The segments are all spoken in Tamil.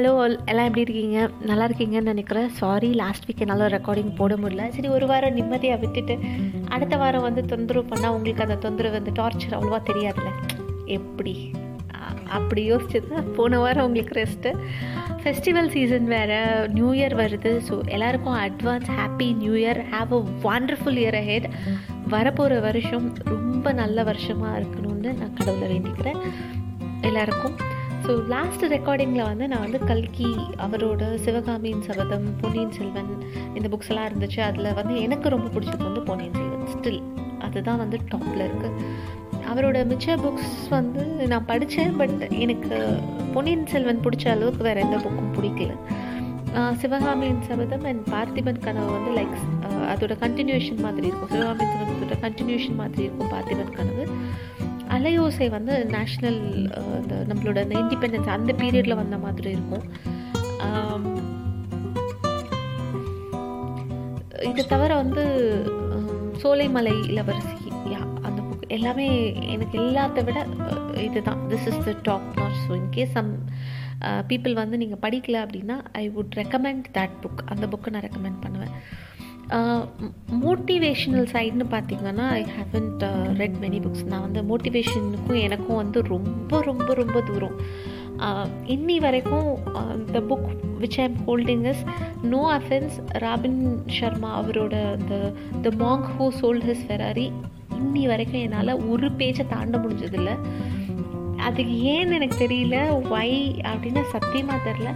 ஹலோ எல்லாம் எப்படி இருக்கீங்க? நல்லா இருக்கீங்கன்னு நினைக்கிறேன். சாரி லாஸ்ட் வீக் என்னால் ரெக்கார்டிங் போட முடியல. சரி ஒரு வாரம் நிம்மதியாக விட்டுட்டு அடுத்த வாரம் வந்து தொந்தரவு பண்ணால் உங்களுக்கு அந்த தொந்தரவு வந்து டார்ச்சர் அவ்வளோவா தெரியாதுல்ல? எப்படி? அப்படி யோசிச்சது போன வாரம் உங்களுக்கு ரெஸ்ட்டு ஃபெஸ்டிவல் சீசன் வேறு நியூ இயர் வருது. ஸோ எல்லாருக்கும் advance happy new year have a wonderful year ahead வரப்போகிற வருஷம் ரொம்ப நல்ல வருஷமாக இருக்கணும்னு நான் கடவுளை வேண்டிக்கிறேன். எல்லாருக்கும் ஸோ லாஸ்ட் ரெக்கார்டிங்கில் வந்து நான் வந்து கல்கி அவரோட சிவகாமியின் சபதம் பொன்னியின் செல்வன் இந்த புக்ஸ் எல்லாம் இருந்துச்சு. அதில் வந்து எனக்கு ரொம்ப பிடிச்சது வந்து பொன்னியின் செல்வன். ஸ்டில் அதுதான் வந்து டாப்பில் இருக்குது அவரோட மிச்ச புக்ஸ் வந்து நான் படித்தேன் பட் எனக்கு பொன்னியின் செல்வன் பிடிச்ச அளவுக்கு வேறு எந்த புக்கும் பிடிக்கல. சிவகாமியின் சபதம் அண்ட் பார்த்திபன் கனவு வந்து லைக் அதோட கண்டினியூஷன் மாதிரி இருக்கும். சிவகாமியின் சபதத்தோட கண்டினியூஷன் மாதிரி இருக்கும் பார்த்திபன் கனவு. அலையோசை வந்து நேஷ்னல் இந்த நம்மளோட அந்த இண்டிபெண்டன்ஸ் அந்த பீரியடில் வந்த மாதிரி இருக்கும். இது தவிர வந்து சோலைமலை இளவரசி யா அந்த புக் எல்லாமே எனக்கு எல்லாத்த விட இதுதான். This is the top not so in case some people வந்து நீங்கள் படிக்கல அப்படின்னா I would recommend that book அந்த புக்கை நான் ரெக்கமெண்ட் பண்ணுவேன். மோட்டிவேஷ்னல் சைடுன்னு பார்த்தீங்கன்னா I haven't read many books நான் வந்து மோட்டிவேஷனுக்கும் எனக்கும் வந்து ரொம்ப ரொம்ப ரொம்ப தூரம். இன்னி வரைக்கும் the book which I am holding is no offence Robin Sharma அவரோட the the monk who sold his Ferrari இன்னி வரைக்கும் என்னால் ஒரு பேஜை தாண்ட முடிஞ்சதில்லை. அதுக்கு ஏன்னு எனக்கு தெரியல. ஒய் அப்படின்னு சத்தியமாக தெரில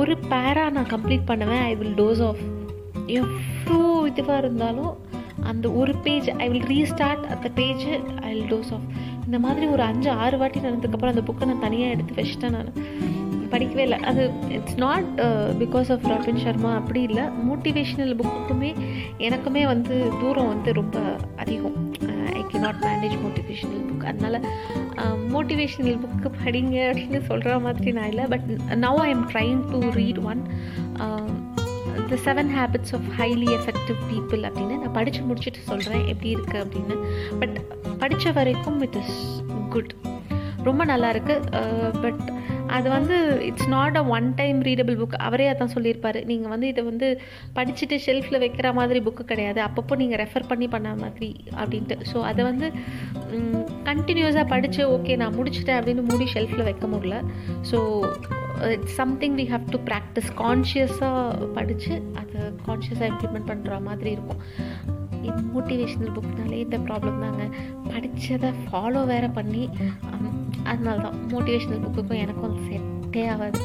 ஒரு பேரா நான் கம்ப்ளீட் பண்ணுவேன். ஐ வில் டோஸ் ஆஃப் எவ்வளோ இதுவாக இருந்தாலும் அந்த ஒரு பேஜ் ஐ வில் ரீஸ்டார்ட் அந்த page I will dose off இந்த மாதிரி ஒரு அஞ்சு ஆறு வாட்டி நடந்ததுக்கப்புறம் அந்த புக்கை நான் தனியாக எடுத்து வச்சிட்டேன் நான். படிக்கவே இல்லை. அது it's not because of Robin Sharma அப்படி இல்லை. மோட்டிவேஷ்னல் புக்குக்குமே எனக்குமே வந்து தூரம் வந்து ரொம்ப அதிகம். I can not manage motivational book அதனால் மோட்டிவேஷ்னல் புக்கு படிங்க அப்படின்னு சொல்கிற மாதிரி நான் இல்லை. But now I am trying to read one the seven habits of highly effective people அப்படின்னு நான் படித்து முடிச்சுட்டு சொல்கிறேன் எப்படி இருக்குது அப்படின்னு. பட் படித்த வரைக்கும் இட் இஸ் குட் ரொம்ப நல்லா இருக்குது பட் uh, அது வந்து it's not a one time readable book அவரே அதான் சொல்லியிருப்பார். நீங்கள் வந்து இதை வந்து படிச்சுட்டு ஷெல்ஃபில் வைக்கிற மாதிரி புக்கு கிடையாது. அப்பப்போ நீங்கள் ரெஃபர் பண்ணி பண்ண மாதிரி அப்படின்ட்டு. ஸோ அதை வந்து கண்டினியூஸாக படித்து ஓகே நான் முடிச்சிட்டேன் அப்படின்னு மூடி ஷெல்ஃபில் வைக்க முடியல. So it's something we have to practise கான்ஷியஸாக படித்து அதை கான்ஷியஸாக இம்ப்ளிமெண்ட் பண்ணுற மாதிரி இருக்கும். மோட்டிவேஷ்னல் புக்னாலே இந்த ப்ராப்ளம் தாங்க. படித்ததை ஃபாலோ வேற பண்ணி அதனால தான் மோட்டிவேஷ்னல் புக்குக்கும் எனக்கும் செட்டே ஆகாது.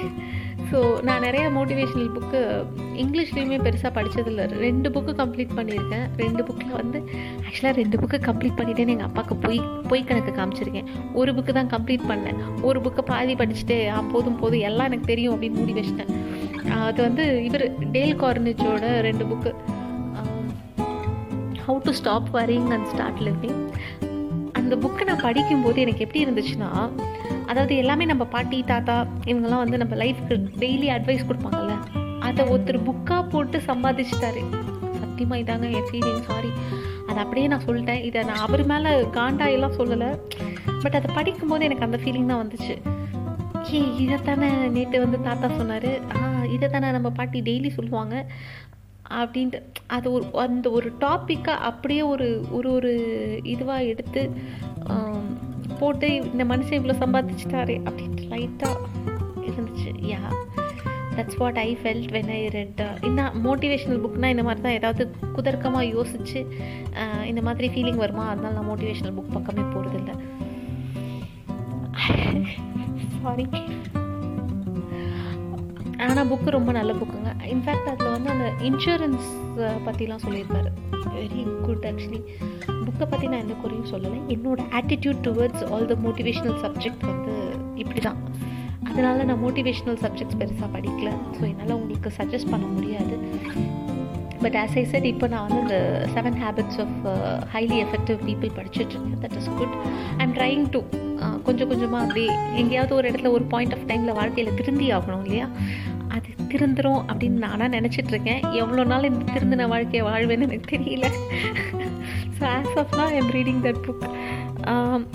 ஸோ நான் நிறையா மோட்டிவேஷ்னல் புக்கு இங்கிலீஷ்லேயுமே பெருசாக படித்ததில்ல ரெண்டு புக்கு கம்ப்ளீட் பண்ணியிருக்கேன். ரெண்டு புக்கில் வந்து ஆக்சுவலாக ரெண்டு புக்கு கம்ப்ளீட் பண்ணிட்டேன்னு எங்கள் அப்பாவுக்கு பொய் பொய் கணக்கு காமிச்சிருக்கேன். ஒரு புக்கு தான் கம்ப்ளீட் பண்ணேன். ஒரு புக்கை பாதி படிச்சுட்டு போதும் போதும் எல்லாம் எனக்கு தெரியும் அப்படின்னு மூடி வச்சிட்டேன். அது வந்து இவர் டேல் கார்னிச்சோட ரெண்டு book how to stop worrying and start living அந்த புக்கை நான் படிக்கும்போது எனக்கு எப்படி இருந்துச்சுன்னா அதாவது எல்லாமே நம்ம பாட்டி தாத்தா இவங்கெல்லாம் வந்து நம்ம லைஃப்க்கு டெய்லி அட்வைஸ் கொடுப்பாங்கல்ல. அதை ஒருத்தர் புக்காக போட்டு சம்பாதிச்சிட்டாரு. சத்தியமாக இதாங்க என் ஃபீலிங் சாரி அதை அப்படியே நான் சொல்லிட்டேன். இதை நான் அவர் மேலே காண்டா எல்லாம் சொல்லலை. பட் அதை படிக்கும்போது எனக்கு அந்த ஃபீலிங் தான் வந்துச்சு. ஏ இதைத்தானே நேற்று வந்து தாத்தா சொன்னார். ஆ இதை தானே நம்ம பாட்டி டெய்லி சொல்லுவாங்க. அப்படின்ட்டு அது ஒரு அந்த ஒரு டாப்பிக்காக அப்படியே ஒரு ஒரு ஒரு இதுவாக எடுத்து போட்டு இந்த மனுஷன் இவ்வளோ சம்பாதிச்சிட்டாரு அப்படின்ட்டு லைட்டாக இருந்துச்சு. Yeah that's what I felt when I read இந்த மோட்டிவேஷ்னல் புக்னால் இந்த மாதிரி தான் ஏதாவது குதர்க்கமாக யோசித்து இந்த மாதிரி ஃபீலிங் வருமா? அதனால நான் மோட்டிவேஷ்னல் புக் பக்கமே போகிறதில்ல சாரி ஆனால் புக்கு ரொம்ப நல்ல புக்குங்க இன்ஃபேக்ட் அதில் வந்து அந்த இன்சூரன்ஸ் பற்றிலாம் சொல்லியிருப்பாரு. வெரி குட் ஆக்சுவலி புக்கை பற்றி நான் எந்த குறையும் சொல்லலை. என்னோட attitude towards all the motivational subject வந்து இப்படி தான் இதனால் நான் மோட்டிவேஷ்னல் சப்ஜெக்ட்ஸ் பெருசாக படிக்கல. ஸோ என்னால் உங்களுக்கு சஜஸ்ட் பண்ண முடியாது. பட் ஆஸ் ஐ செட் இப்போ நான் வந்து இந்த seven habits of highly effective people படிச்சுட்ருக்கேன் that is good I am trying to கொஞ்சம் கொஞ்சமாக அப்படியே எங்கேயாவது ஒரு இடத்துல ஒரு பாயிண்ட் ஆஃப் டைமில் வாழ்க்கையில் திருந்தி ஆகணும் இல்லையா? அது திருந்துரும் அப்படின்னு நானாக நினச்சிட்ருக்கேன் எவ்வளோ நாள் இந்த திருந்தின வாழ்க்கையை வாழ்வேன்னு எனக்கு தெரியல. ஸோ ஆஸ் ஆஃப் நான் ஐம் ரீடிங் தட் புக்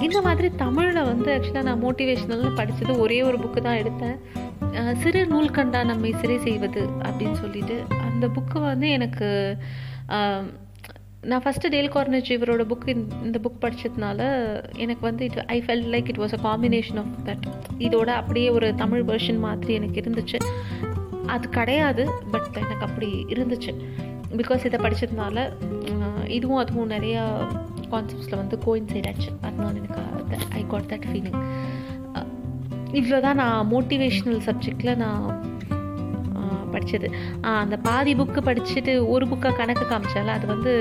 இந்த மாதிரி தமிழில் வந்து ஆக்சுவலாக நான் மோட்டிவேஷ்னல்னு படித்தது ஒரே ஒரு புக்கு தான் எடுத்தேன். சிறு நூல் கண்டா நம்மை சிறை செய்வது அப்படின்னு சொல்லிட்டு. அந்த புக்கு வந்து எனக்கு நான் ஃபஸ்ட்டு டேல் கார்னேஜ் இவரோட புக் இந்த புக் படித்ததுனால எனக்கு வந்து it I felt like it was a combination of that இதோட அப்படியே ஒரு தமிழ் வெர்ஷன் மாதிரி எனக்கு இருந்துச்சு. அது கிடையாது பட் எனக்கு அப்படி இருந்துச்சு. பிகாஸ் இதை படித்ததுனால இதுவும் அதுவும் நிறையா கான்செப்ட்ஸில் வந்து கோயின்சைட் ஆச்சு அதனால எனக்கு ஐ காட் தட் ஃபீலிங் இவ்வளோ தான் நான் மோட்டிவேஷ்னல் சப்ஜெக்டில் நான் படித்தது அந்த பாதி புக்கு படிச்சுட்டு ஒரு புக்காக கணக்கு காமிச்சால அது வந்து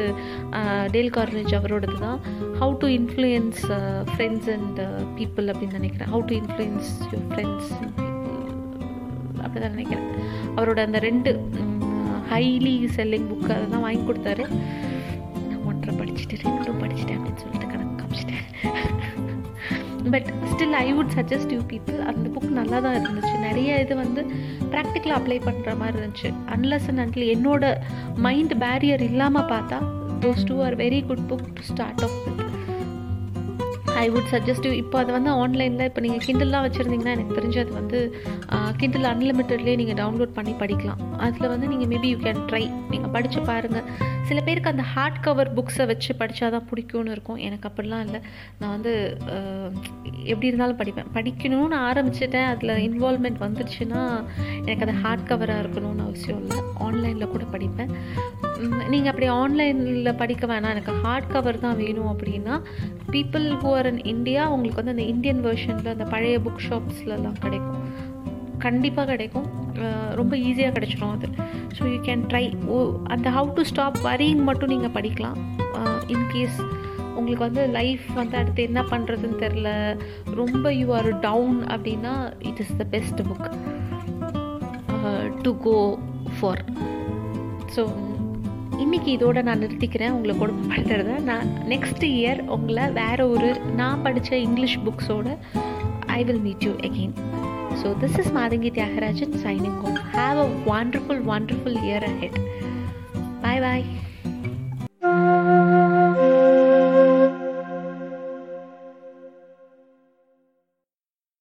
uh, டேல் கார்னேஜ் அவரோடது தான். How to influence friends and people அப்படின்னு நினைக்கிறேன். How to influence your friends அப்படி தான் நினைக்கிறேன். அவரோட அந்த ரெண்டு ஹைலி செல்லிங் புக்கு அதெல்லாம் வாங்கி கொடுத்தாரு. நான் ஒன்றரை படிச்சுட்டு ரெண்டும் படி but still I would suggest you people அந்த புக் நல்லா தான் இருந்துச்சு. நிறைய இது வந்து ப்ராக்டிக்கலாக அப்ளை பண்ணுற மாதிரி இருந்துச்சு. அன்லஸ் அண்ட் அன்டில் என்னோட மைண்ட் பேரியர் இல்லாமல் பார்த்தா those two are very good book to start off with I would suggest இப்போ அது வந்து ஆன்லைனில் இப்போ நீங்கள் கிண்டல்லாம் வச்சுருந்தீங்கன்னா எனக்கு தெரிஞ்சு அது வந்து கிண்டில் அன்லிமிட்டட்லேயே நீங்கள் டவுன்லோட் பண்ணி படிக்கலாம். அதில் வந்து நீங்கள் மேபி யூ கேன் ட்ரை நீங்கள் படித்து பாருங்கள் சில பேருக்கு அந்த ஹார்ட் கவர் புக்ஸை வச்சு படித்தா தான் பிடிக்கும்னு இருக்கும். எனக்கு அப்படிலாம் இல்லை. நான் வந்து எப்படி இருந்தாலும் படிப்பேன். படிக்கணும்னு ஆரம்பிச்சிட்டேன். அதில் இன்வால்மெண்ட் வந்துருச்சுன்னா எனக்கு அது ஹார்ட் கவராக இருக்கணும்னு அவசியம் இல்லை. ஆன்லைனில் கூட படிப்பேன். நீங்கள் அப்படி ஆன்லைனில் படிக்க வேணாம். எனக்கு ஹார்ட் கவர் தான் வேணும் அப்படின்னா people who are in India உங்களுக்கு வந்து அந்த இந்தியன் வெர்ஷனில் அந்த பழைய புக் ஷாப்ஸ்லலாம் கிடைக்கும். கண்டிப்பாக கிடைக்கும். ரொம்ப ஈஸியாக கிடைச்சிடும் அது. ஸோ யூ கேன் ட்ரை ஓ அந்த ஹவு டு ஸ்டாப் வரிங் மட்டும் நீங்கள் படிக்கலாம். இன்கேஸ் உங்களுக்கு வந்து லைஃப் வந்து அடுத்து என்ன பண்ணுறதுன்னு தெரில ரொம்ப யூ ஆர் டவுன் அப்படின்னா it is the best book to go for so இன்னைக்கு இதோட நான் நிறுத்திக்கிறேன். உங்களை கொடுமை பண்ணுறத நான் நெக்ஸ்ட் இயர் உங்களை வேற ஒரு நான் படித்த English புக்ஸோட I will meet you again so this is Mathangi Thiyagarajan signing home have a wonderful wonderful year ahead bye bye